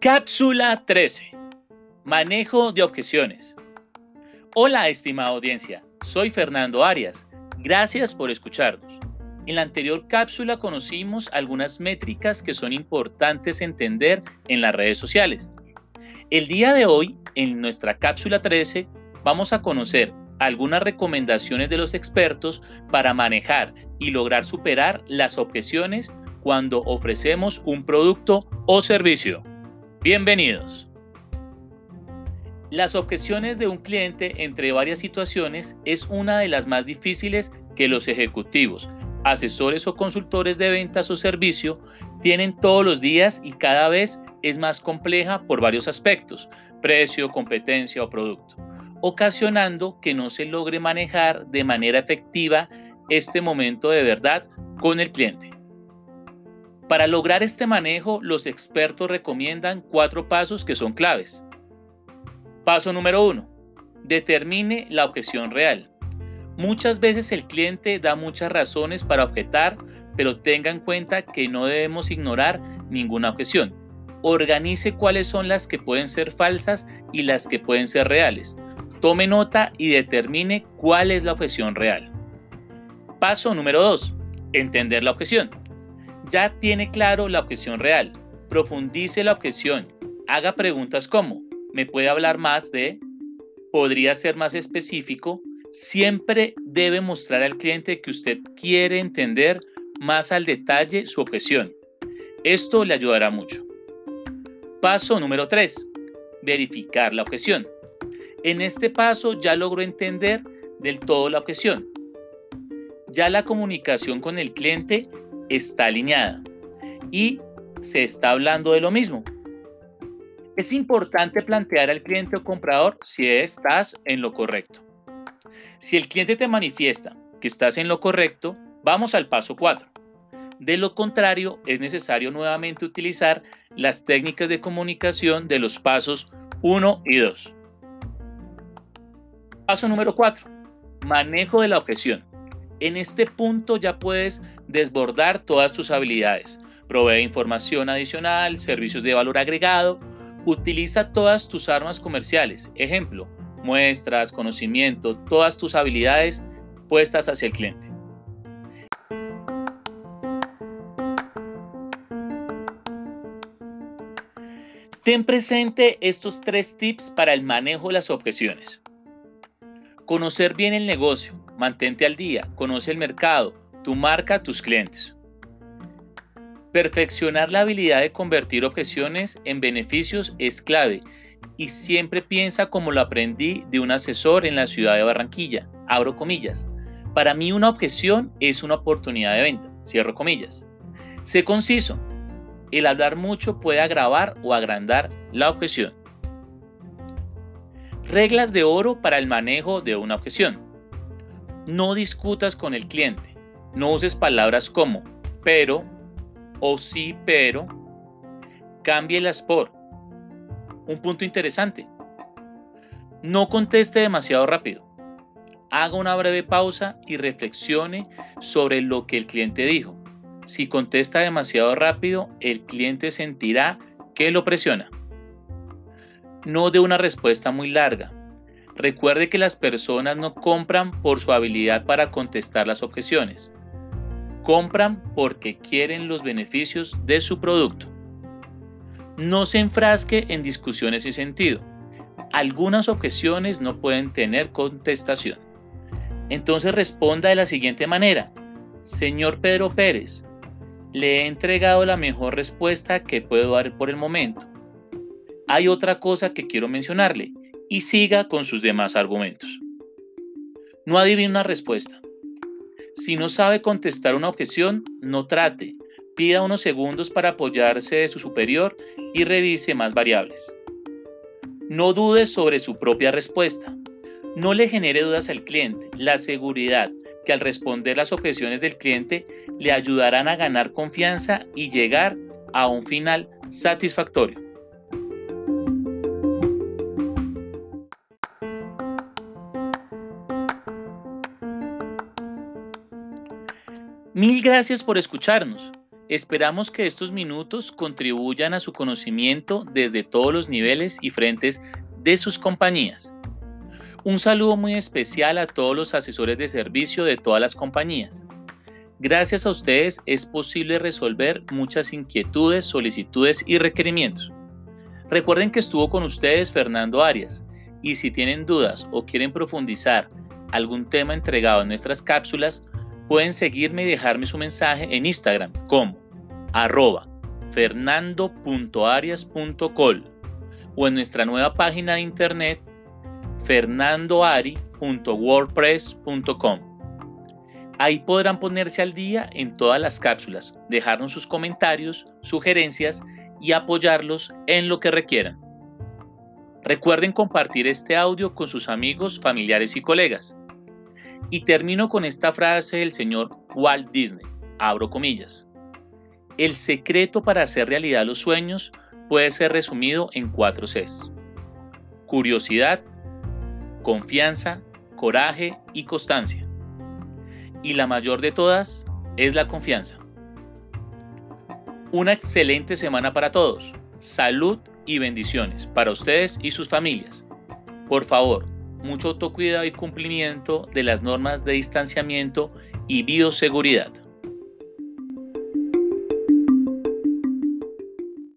Cápsula 13. Manejo de objeciones. Hola, estimada audiencia. Soy Fernando Arias. Gracias por escucharnos. En la anterior cápsula conocimos algunas métricas que son importantes entender en las redes sociales. El día de hoy, en nuestra cápsula 13, vamos a conocer algunas recomendaciones de los expertos para manejar y lograr superar las objeciones cuando ofrecemos un producto o servicio. Bienvenidos. Las objeciones de un cliente entre varias situaciones es una de las más difíciles que los ejecutivos, asesores o consultores de ventas o servicio tienen todos los días y cada vez es más compleja por varios aspectos, precio, competencia o producto, ocasionando que no se logre manejar de manera efectiva este momento de verdad con el cliente. Para lograr este manejo, los expertos recomiendan cuatro pasos que son claves. Paso número uno. Determine la objeción real. Muchas veces el cliente da muchas razones para objetar, pero tenga en cuenta que no debemos ignorar ninguna objeción. Organice cuáles son las que pueden ser falsas y las que pueden ser reales. Tome nota y determine cuál es la objeción real. Paso número 2. Entender la objeción ya tiene claro la objeción real. Profundice la objeción. Haga preguntas como, ¿me puede hablar más de? ¿Podría ser más específico? Siempre debe mostrar al cliente que usted quiere entender más al detalle su objeción. Esto le ayudará mucho. Paso número 3. Verificar la objeción. En este paso ya logró entender del todo la objeción. Ya la comunicación con el cliente está alineada y se está hablando de lo mismo. Es importante plantear al cliente o comprador si estás en lo correcto. Si el cliente te manifiesta que estás en lo correcto, vamos al paso 4. De lo contrario, es necesario nuevamente utilizar las técnicas de comunicación de los pasos 1 y 2. Paso número 4. Manejo de la objeción. En este punto ya puedes desbordar todas tus habilidades. Provee información adicional, servicios de valor agregado. Utiliza todas tus armas comerciales. Ejemplo, muestras, conocimiento, todas tus habilidades puestas hacia el cliente. Ten presente estos tres tips para el manejo de las objeciones. Conocer bien el negocio, mantente al día, conoce el mercado, tu marca, tus clientes. Perfeccionar la habilidad de convertir objeciones en beneficios es clave y siempre piensa como lo aprendí de un asesor en la ciudad de Barranquilla. Abro comillas. Para mí una objeción es una oportunidad de venta. Cierro comillas. Sé conciso. El hablar mucho puede agravar o agrandar la objeción. Reglas de oro para el manejo de una objeción. No discutas con el cliente. No uses palabras como pero o sí pero. Cámbielas por. Un punto interesante. No conteste demasiado rápido. Haga una breve pausa y reflexione sobre lo que el cliente dijo. Si contesta demasiado rápido, el cliente sentirá que lo presiona no de una respuesta muy larga. Recuerde que las personas no compran por su habilidad para contestar las objeciones. Compran porque quieren los beneficios de su producto. No se enfrasque en discusiones sin sentido. Algunas objeciones no pueden tener contestación. Entonces responda de la siguiente manera. Señor Pedro Pérez, le he entregado la mejor respuesta que puedo dar por el momento hay otra cosa que quiero mencionarle y siga con sus demás argumentos. No adivine una respuesta. Si no sabe contestar una objeción, no trate. Pida unos segundos para apoyarse de su superior y revise más variables. No dude sobre su propia respuesta. No le genere dudas al cliente. La seguridad que al responder las objeciones del cliente le ayudarán a ganar confianza y llegar a un final satisfactorio. Mil gracias por escucharnos. Esperamos que estos minutos contribuyan a su conocimiento desde todos los niveles y frentes de sus compañías. Un saludo muy especial a todos los asesores de servicio de todas las compañías. Gracias a ustedes es posible resolver muchas inquietudes, solicitudes y requerimientos. Recuerden que estuvo con ustedes Fernando Arias y si tienen dudas o quieren profundizar algún tema entregado en nuestras cápsulas, pueden seguirme y dejarme su mensaje en Instagram como arroba fernando.arias.col o en nuestra nueva página de internet fernandoari.wordpress.com. Ahí podrán ponerse al día en todas las cápsulas, dejarnos sus comentarios, sugerencias y apoyarlos en lo que requieran. Recuerden compartir este audio con sus amigos, familiares y colegas. Y termino con esta frase del señor Walt Disney, abro comillas. El secreto para hacer realidad los sueños puede ser resumido en cuatro Cs. Curiosidad, confianza, coraje y constancia. Y la mayor de todas es la confianza. Una excelente semana para todos. Salud y bendiciones para ustedes y sus familias. Por favor, mucho autocuidado y cumplimiento de las normas de distanciamiento y bioseguridad.